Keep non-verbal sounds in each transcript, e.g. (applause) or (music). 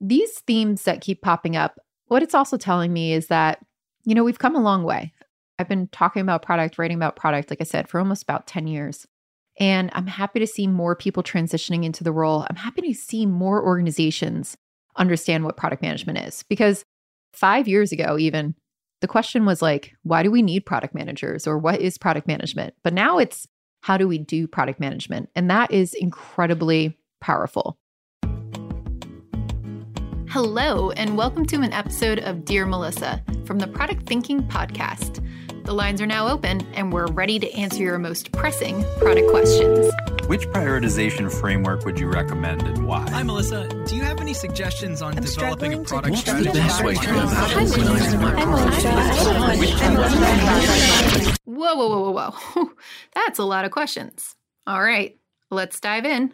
these themes that keep popping up, what it's also telling me is that, you know, we've come a long way. I've been talking about product, writing about product, like I said, for almost about 10 years. And I'm happy to see more people transitioning into the role. I'm happy to see more organizations understand what product management is because five years ago, even, the question was like, why do we need product managers or what is product management? But now it's how do we do product management? And that is incredibly powerful. Hello, and welcome to an episode of Dear Melissa from the Product Thinking Podcast. The lines are now open, and we're ready to answer your most pressing product questions. Which prioritization framework would you recommend and why? Hi, Melissa. Do you have any suggestions on I'm developing a struggling to product strategy? best way to go about Hi, Melissa. Whoa, whoa, whoa, whoa, whoa. (laughs) That's a lot of questions. All right, let's dive in.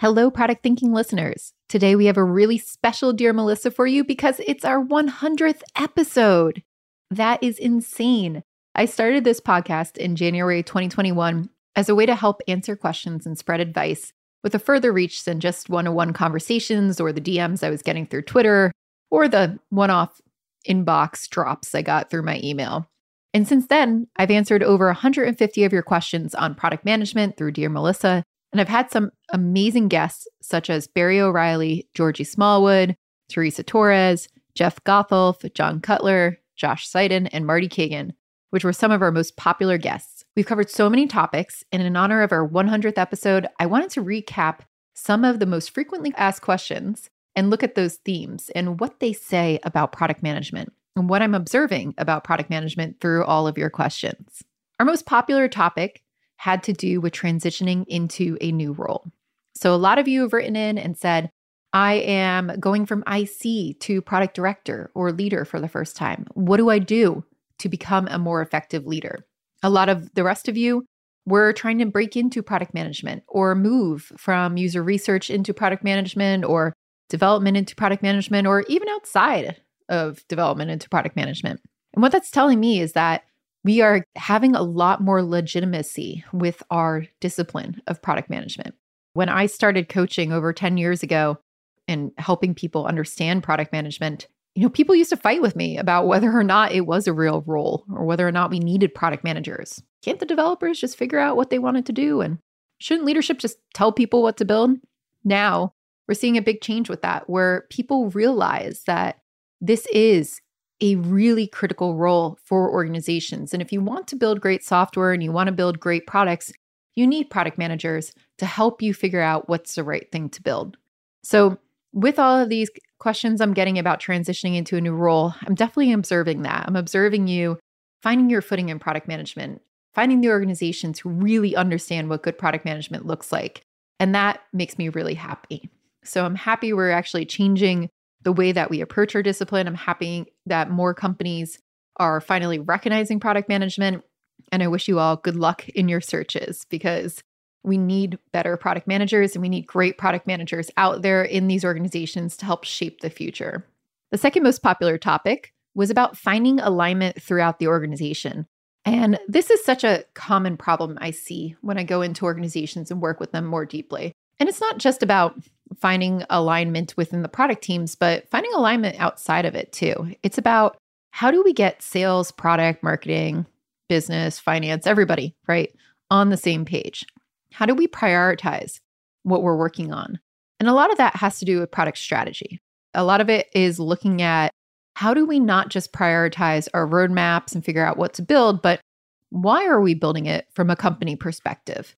Hello, product thinking listeners. Today we have a really special Dear Melissa for you because it's our 100th episode. That is insane. I started this podcast in January 2021 as a way to help answer questions and spread advice with a further reach than just one on one conversations or the DMs I was getting through Twitter or the one off inbox drops I got through my email. And since then, I've answered over 150 of your questions on product management through Dear Melissa. And I've had some amazing guests such as Barry O'Reilly, Georgie Smallwood, Teresa Torres, Jeff Gothelf, John Cutler, Josh Seiden, and Marty Cagan, which were some of our most popular guests. We've covered so many topics, and in honor of our 100th episode, I wanted to recap some of the most frequently asked questions and look at those themes and what they say about product management and what I'm observing about product management through all of your questions. Our most popular topic had to do with transitioning into a new role. So, a lot of you have written in and said, I am going from IC to product director or leader for the first time. What do I do to become a more effective leader? A lot of the rest of you were trying to break into product management or move from user research into product management or development into product management or even outside of development into product management. And what that's telling me is that we are having a lot more legitimacy with our discipline of product management. When I started coaching over 10 years ago and helping people understand product management, you know, people used to fight with me about whether or not it was a real role or whether or not we needed product managers. Can't the developers just figure out what they wanted to do? And shouldn't leadership just tell people what to build? Now, we're seeing a big change with that where people realize that this is a really critical role for organizations. And if you want to build great software and you want to build great products, you need product managers to help you figure out what's the right thing to build. So, with all of these questions I'm getting about transitioning into a new role, I'm definitely observing that. I'm observing you finding your footing in product management, finding the organizations who really understand what good product management looks like. And that makes me really happy. So, I'm happy we're actually changing the way that we approach our discipline. I'm happy that more companies are finally recognizing product management. And I wish you all good luck in your searches because we need better product managers and we need great product managers out there in these organizations to help shape the future. The second most popular topic was about finding alignment throughout the organization. And this is such a common problem I see when I go into organizations and work with them more deeply. And it's not just about finding alignment within the product teams, but finding alignment outside of it too. It's about how do we get sales, product, marketing, business, finance, everybody, right, on the same page? How do we prioritize what we're working on? And a lot of that has to do with product strategy. A lot of it is looking at how do we not just prioritize our roadmaps and figure out what to build, but why are we building it from a company perspective?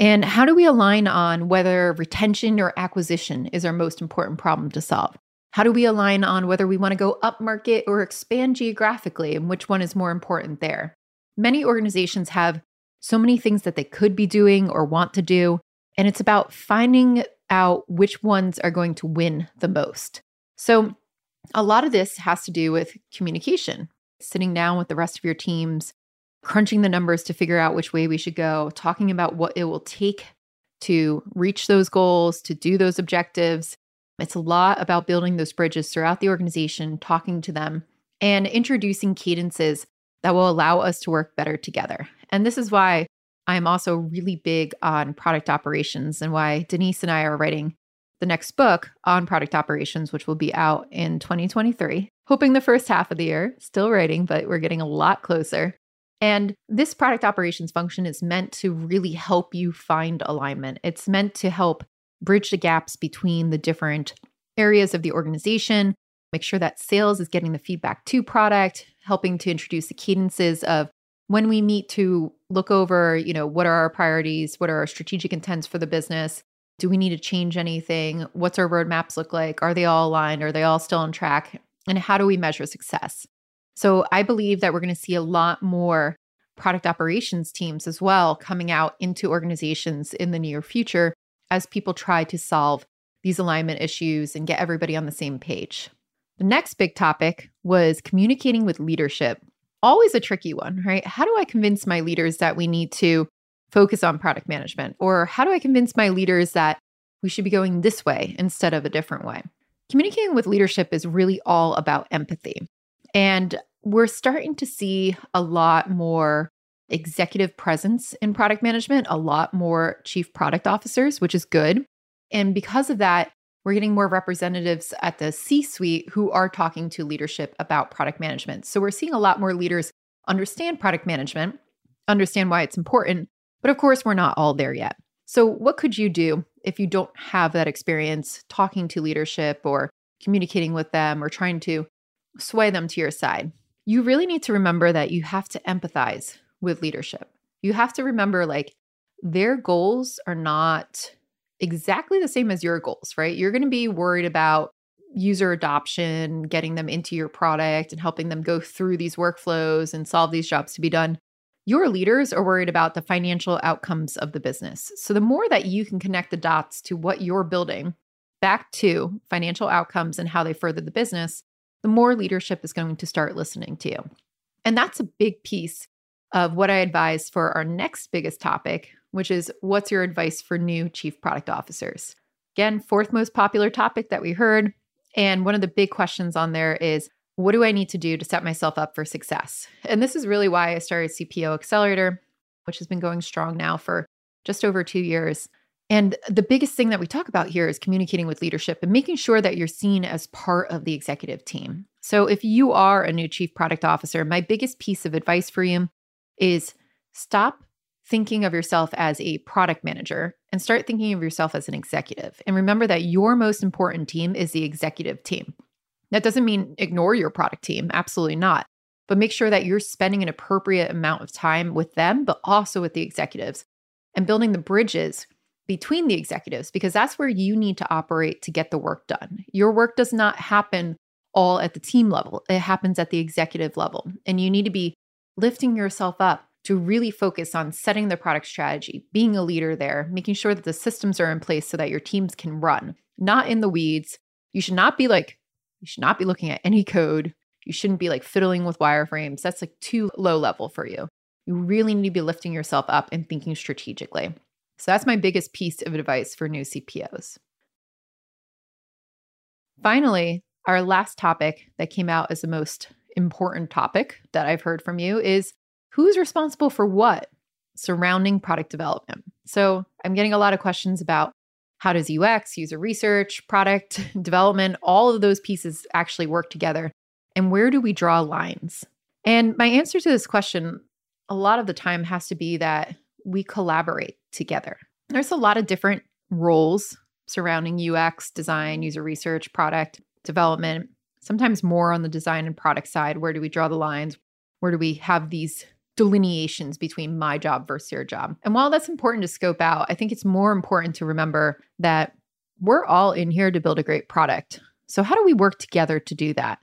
And how do we align on whether retention or acquisition is our most important problem to solve? How do we align on whether we want to go up market or expand geographically and which one is more important there? Many organizations have so many things that they could be doing or want to do, and it's about finding out which ones are going to win the most. So, a lot of this has to do with communication, sitting down with the rest of your teams, crunching the numbers to figure out which way we should go, talking about what it will take to reach those goals, to do those objectives. It's a lot about building those bridges throughout the organization, talking to them, and introducing cadences that will allow us to work better together. And this is why I'm also really big on product operations and why Denise and I are writing the next book on product operations, which will be out in 2023. Hoping the first half of the year, still writing, but we're getting a lot closer. And this product operations function is meant to really help you find alignment. It's meant to help bridge the gaps between the different areas of the organization, make sure that sales is getting the feedback to product, helping to introduce the cadences of when we meet to look over, you know, what are our priorities, what are our strategic intents for the business? Do we need to change anything? What's our roadmaps look like? Are they all aligned? Are they all still on track? And how do we measure success? So I believe that we're going to see a lot more product operations teams as well coming out into organizations in the near future as people try to solve these alignment issues and get everybody on the same page. The next big topic was communicating with leadership. Always a tricky one, right? How do I convince my leaders that we need to focus on product management? Or how do I convince my leaders that we should be going this way instead of a different way? Communicating with leadership is really all about empathy. And we're starting to see a lot more executive presence in product management, a lot more chief product officers, which is good. And because of that, we're getting more representatives at the C suite who are talking to leadership about product management. So we're seeing a lot more leaders understand product management, understand why it's important. But of course, we're not all there yet. So, what could you do if you don't have that experience talking to leadership or communicating with them or trying to sway them to your side? You really need to remember that you have to empathize with leadership. You have to remember like their goals are not exactly the same as your goals, right? You're going to be worried about user adoption, getting them into your product and helping them go through these workflows and solve these jobs to be done. Your leaders are worried about the financial outcomes of the business. So, the more that you can connect the dots to what you're building back to financial outcomes and how they further the business, the more leadership is going to start listening to you. And that's a big piece of what I advise for our next biggest topic, which is what's your advice for new chief product officers? Again, fourth most popular topic that we heard. And one of the big questions on there is what do I need to do to set myself up for success? And this is really why I started CPO Accelerator, which has been going strong now for just over two years. And the biggest thing that we talk about here is communicating with leadership and making sure that you're seen as part of the executive team. So, if you are a new chief product officer, my biggest piece of advice for you is stop thinking of yourself as a product manager and start thinking of yourself as an executive. And remember that your most important team is the executive team. That doesn't mean ignore your product team, absolutely not. But make sure that you're spending an appropriate amount of time with them, but also with the executives and building the bridges between the executives, because that's where you need to operate to get the work done. Your work does not happen all at the team level, it happens at the executive level. And you need to be lifting yourself up to really focus on setting the product strategy, being a leader there, making sure that the systems are in place so that your teams can run, not in the weeds. You should not be like, you should not be looking at any code. You shouldn't be like fiddling with wireframes. That's like too low level for you. You really need to be lifting yourself up and thinking strategically. So that's my biggest piece of advice for new CPOs. Finally, our last topic that came out as the most important topic that I've heard from you is who's responsible for what surrounding product development. So I'm getting a lot of questions about how does UX, user research, product (laughs) development, all of those pieces actually work together? And where do we draw lines? And my answer to this question a lot of the time has to be that we collaborate together. There's a lot of different roles surrounding UX, design, user research, product development sometimes more on the design and product side. Where do we draw the lines? Where do we have these delineations between my job versus your job? And while that's important to scope out, I think it's more important to remember that we're all in here to build a great product. So, how do we work together to do that?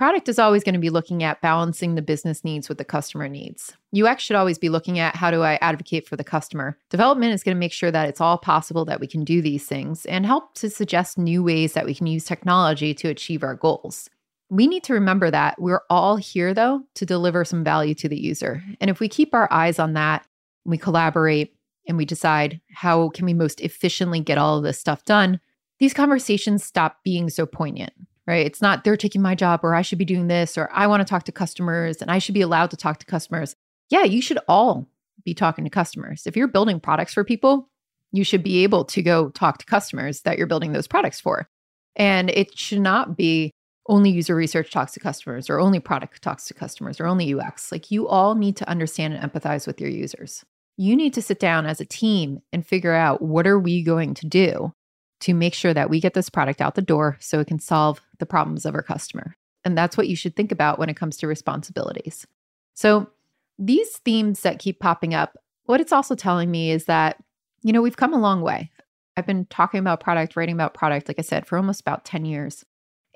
Product is always going to be looking at balancing the business needs with the customer needs. UX should always be looking at how do I advocate for the customer. Development is going to make sure that it's all possible that we can do these things and help to suggest new ways that we can use technology to achieve our goals. We need to remember that we're all here, though, to deliver some value to the user. And if we keep our eyes on that, we collaborate and we decide how can we most efficiently get all of this stuff done, these conversations stop being so poignant right? It's not they're taking my job or I should be doing this or I want to talk to customers and I should be allowed to talk to customers. Yeah, you should all be talking to customers. If you're building products for people, you should be able to go talk to customers that you're building those products for. And it should not be only user research talks to customers or only product talks to customers or only UX. Like you all need to understand and empathize with your users. You need to sit down as a team and figure out what are we going to do to make sure that we get this product out the door so it can solve the problems of our customer. And that's what you should think about when it comes to responsibilities. So, these themes that keep popping up, what it's also telling me is that, you know, we've come a long way. I've been talking about product, writing about product, like I said, for almost about 10 years.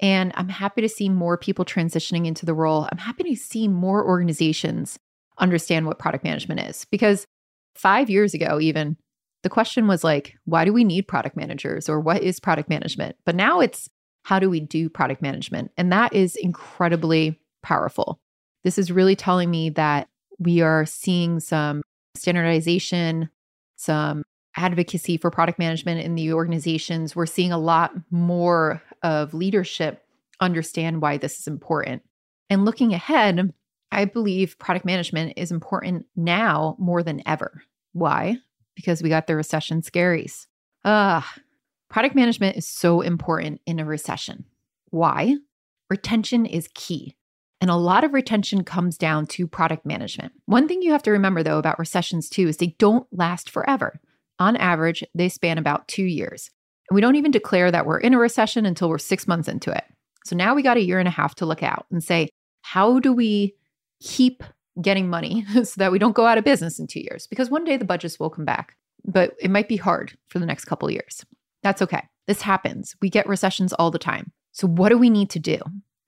And I'm happy to see more people transitioning into the role. I'm happy to see more organizations understand what product management is because five years ago, even the question was like, why do we need product managers or what is product management? But now it's how do we do product management? And that is incredibly powerful. This is really telling me that we are seeing some standardization, some advocacy for product management in the organizations. We're seeing a lot more of leadership understand why this is important. And looking ahead, I believe product management is important now more than ever. Why? Because we got the recession scaries. Ah, product management is so important in a recession. Why? Retention is key. And a lot of retention comes down to product management. One thing you have to remember, though, about recessions too is they don't last forever. On average, they span about two years. And we don't even declare that we're in a recession until we're six months into it. So now we got a year and a half to look out and say, how do we keep getting money (laughs) so that we don't go out of business in two years? Because one day the budgets will come back, but it might be hard for the next couple years. That's okay. This happens. We get recessions all the time. So, what do we need to do?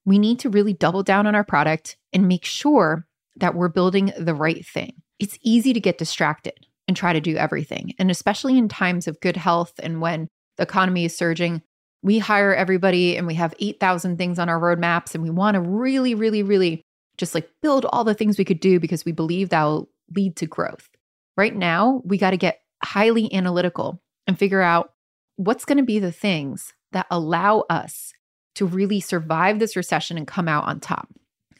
We need to really double down on our product and make sure that we're building the right thing. It's easy to get distracted and try to do everything. And especially in times of good health and when the economy is surging, we hire everybody and we have 8,000 things on our roadmaps and we want to really, really, really just like build all the things we could do because we believe that will lead to growth. Right now, we got to get highly analytical and figure out what's going to be the things that allow us to really survive this recession and come out on top.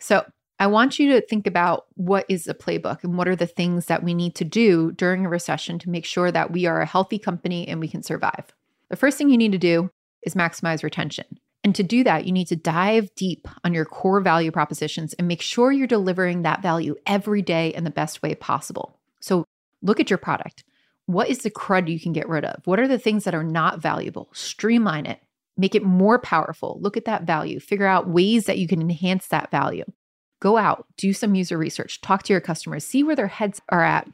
So, I want you to think about what is a playbook and what are the things that we need to do during a recession to make sure that we are a healthy company and we can survive. The first thing you need to do is maximize retention. And to do that, you need to dive deep on your core value propositions and make sure you're delivering that value every day in the best way possible. So look at your product. What is the crud you can get rid of? What are the things that are not valuable? Streamline it, make it more powerful. Look at that value, figure out ways that you can enhance that value. Go out, do some user research, talk to your customers, see where their heads are at,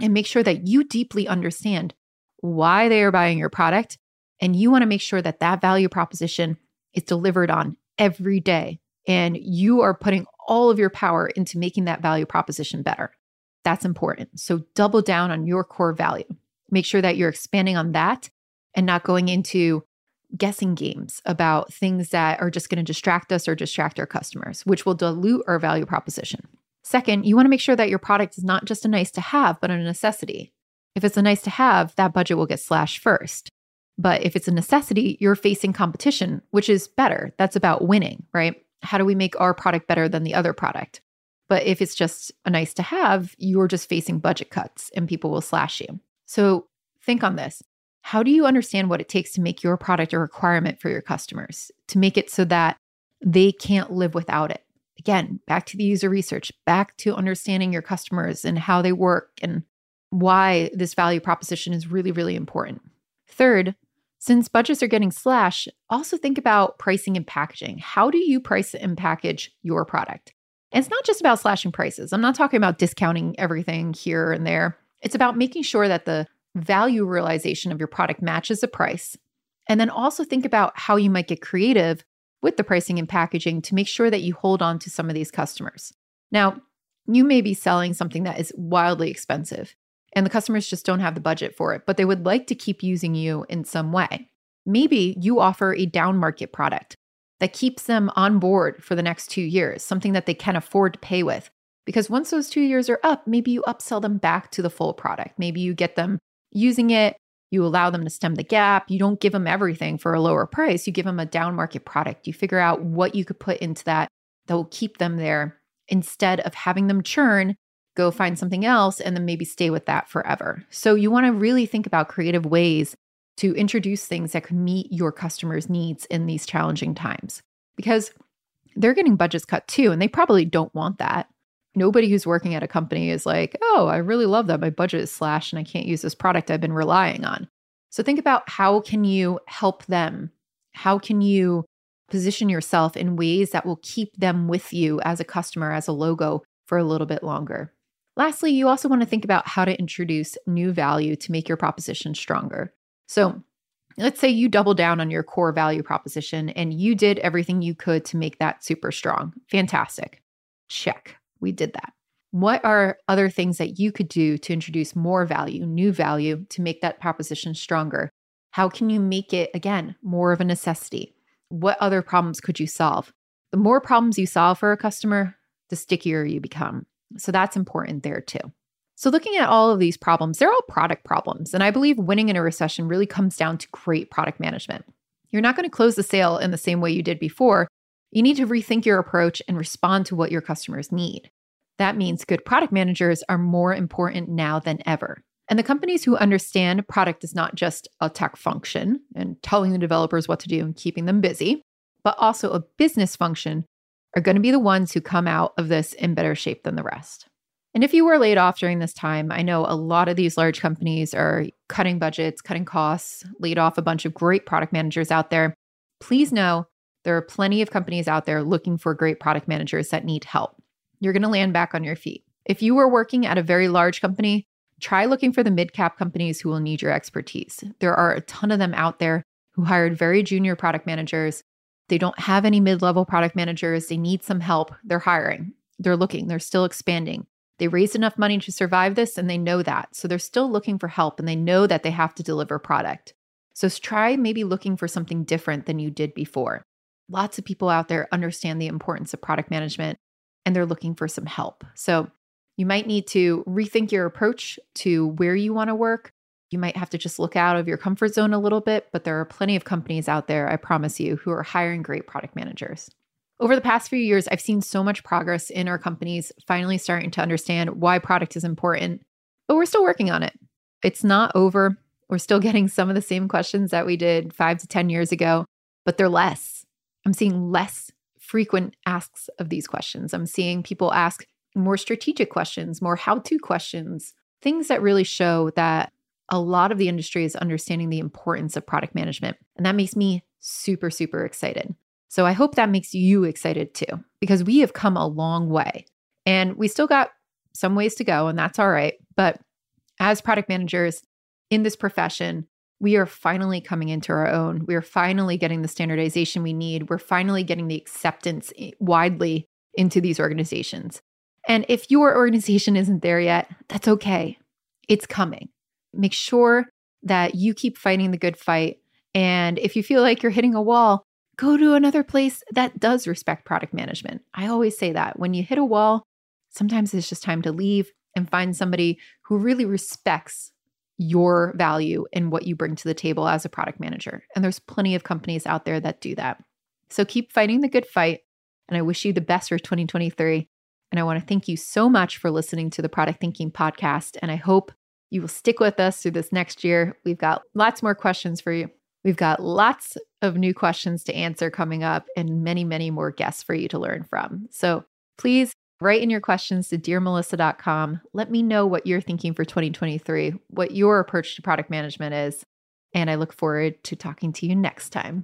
and make sure that you deeply understand why they are buying your product. And you want to make sure that that value proposition is delivered on every day. And you are putting all of your power into making that value proposition better. That's important. So double down on your core value. Make sure that you're expanding on that and not going into guessing games about things that are just going to distract us or distract our customers, which will dilute our value proposition. Second, you want to make sure that your product is not just a nice to have, but a necessity. If it's a nice to have, that budget will get slashed first. But if it's a necessity, you're facing competition, which is better. That's about winning, right? How do we make our product better than the other product? But if it's just a nice to have, you're just facing budget cuts and people will slash you. So think on this. How do you understand what it takes to make your product a requirement for your customers, to make it so that they can't live without it? Again, back to the user research, back to understanding your customers and how they work and why this value proposition is really, really important. Third, since budgets are getting slashed, also think about pricing and packaging. How do you price and package your product? And it's not just about slashing prices. I'm not talking about discounting everything here and there. It's about making sure that the value realization of your product matches the price. And then also think about how you might get creative with the pricing and packaging to make sure that you hold on to some of these customers. Now, you may be selling something that is wildly expensive and the customers just don't have the budget for it, but they would like to keep using you in some way. Maybe you offer a down market product that keeps them on board for the next two years, something that they can afford to pay with. Because once those two years are up, maybe you upsell them back to the full product. Maybe you get them using it. You allow them to stem the gap. You don't give them everything for a lower price. You give them a down market product. You figure out what you could put into that that will keep them there instead of having them churn go find something else, and then maybe stay with that forever. So you want to really think about creative ways to introduce things that can meet your customers' needs in these challenging times because they're getting budgets cut too, and they probably don't want that. Nobody who's working at a company is like, oh, I really love that my budget is slashed and I can't use this product I've been relying on. So think about how can you help them? How can you position yourself in ways that will keep them with you as a customer, as a logo for a little bit longer? Lastly, you also want to think about how to introduce new value to make your proposition stronger. So, let's say you double down on your core value proposition and you did everything you could to make that super strong. Fantastic. Check. We did that. What are other things that you could do to introduce more value, new value to make that proposition stronger? How can you make it, again, more of a necessity? What other problems could you solve? The more problems you solve for a customer, the stickier you become. So that's important there too. So, looking at all of these problems, they're all product problems. And I believe winning in a recession really comes down to great product management. You're not going to close the sale in the same way you did before. You need to rethink your approach and respond to what your customers need. That means good product managers are more important now than ever. And the companies who understand product is not just a tech function and telling the developers what to do and keeping them busy, but also a business function are going to be the ones who come out of this in better shape than the rest. And if you were laid off during this time, I know a lot of these large companies are cutting budgets, cutting costs, laid off a bunch of great product managers out there. Please know there are plenty of companies out there looking for great product managers that need help. You're going to land back on your feet. If you were working at a very large company, try looking for the mid cap companies who will need your expertise. There are a ton of them out there who hired very junior product managers. They don't have any mid level product managers. They need some help. They're hiring, they're looking, they're still expanding. They raised enough money to survive this and they know that. So they're still looking for help and they know that they have to deliver product. So try maybe looking for something different than you did before. Lots of people out there understand the importance of product management and they're looking for some help. So you might need to rethink your approach to where you want to work. You might have to just look out of your comfort zone a little bit, but there are plenty of companies out there, I promise you, who are hiring great product managers. Over the past few years, I've seen so much progress in our companies finally starting to understand why product is important, but we're still working on it. It's not over. We're still (laughs) getting some of the same questions that we did five to 10 years ago, but they're less. I'm seeing less frequent asks of these questions. I'm seeing people ask more strategic questions, more how to questions, things that really show that a lot of the industry is understanding the importance of product management. And that makes me super, super excited. So I hope that makes you excited too, because we have come a long way and we still got some ways to go, and that's all right. But as product managers in this profession, we are finally coming into our own. We are finally getting the standardization we need. We're finally getting the acceptance eh, widely into these organizations. And if your organization isn't there yet, that's okay. It's coming. Make sure that you keep fighting the good fight. And if you feel like you're hitting a wall, go to another place that does respect product management. I always say that when you hit a wall, sometimes it's just time to leave and find somebody who really respects your value and what you bring to the table as a product manager. And there's plenty of companies out there that do that. So keep fighting the good fight. And I wish you the best for 2023. And I want to thank you so much for listening to the Product Thinking podcast. And I hope you will stick with us through this next year. We've got lots more questions for you. We've got lots of new questions to answer coming up and many, many more guests for you to learn from. So please write in your questions to dearmelissa.com. Let me know what you're thinking for 2023, what your approach to product management is. And I look forward to talking to you next time.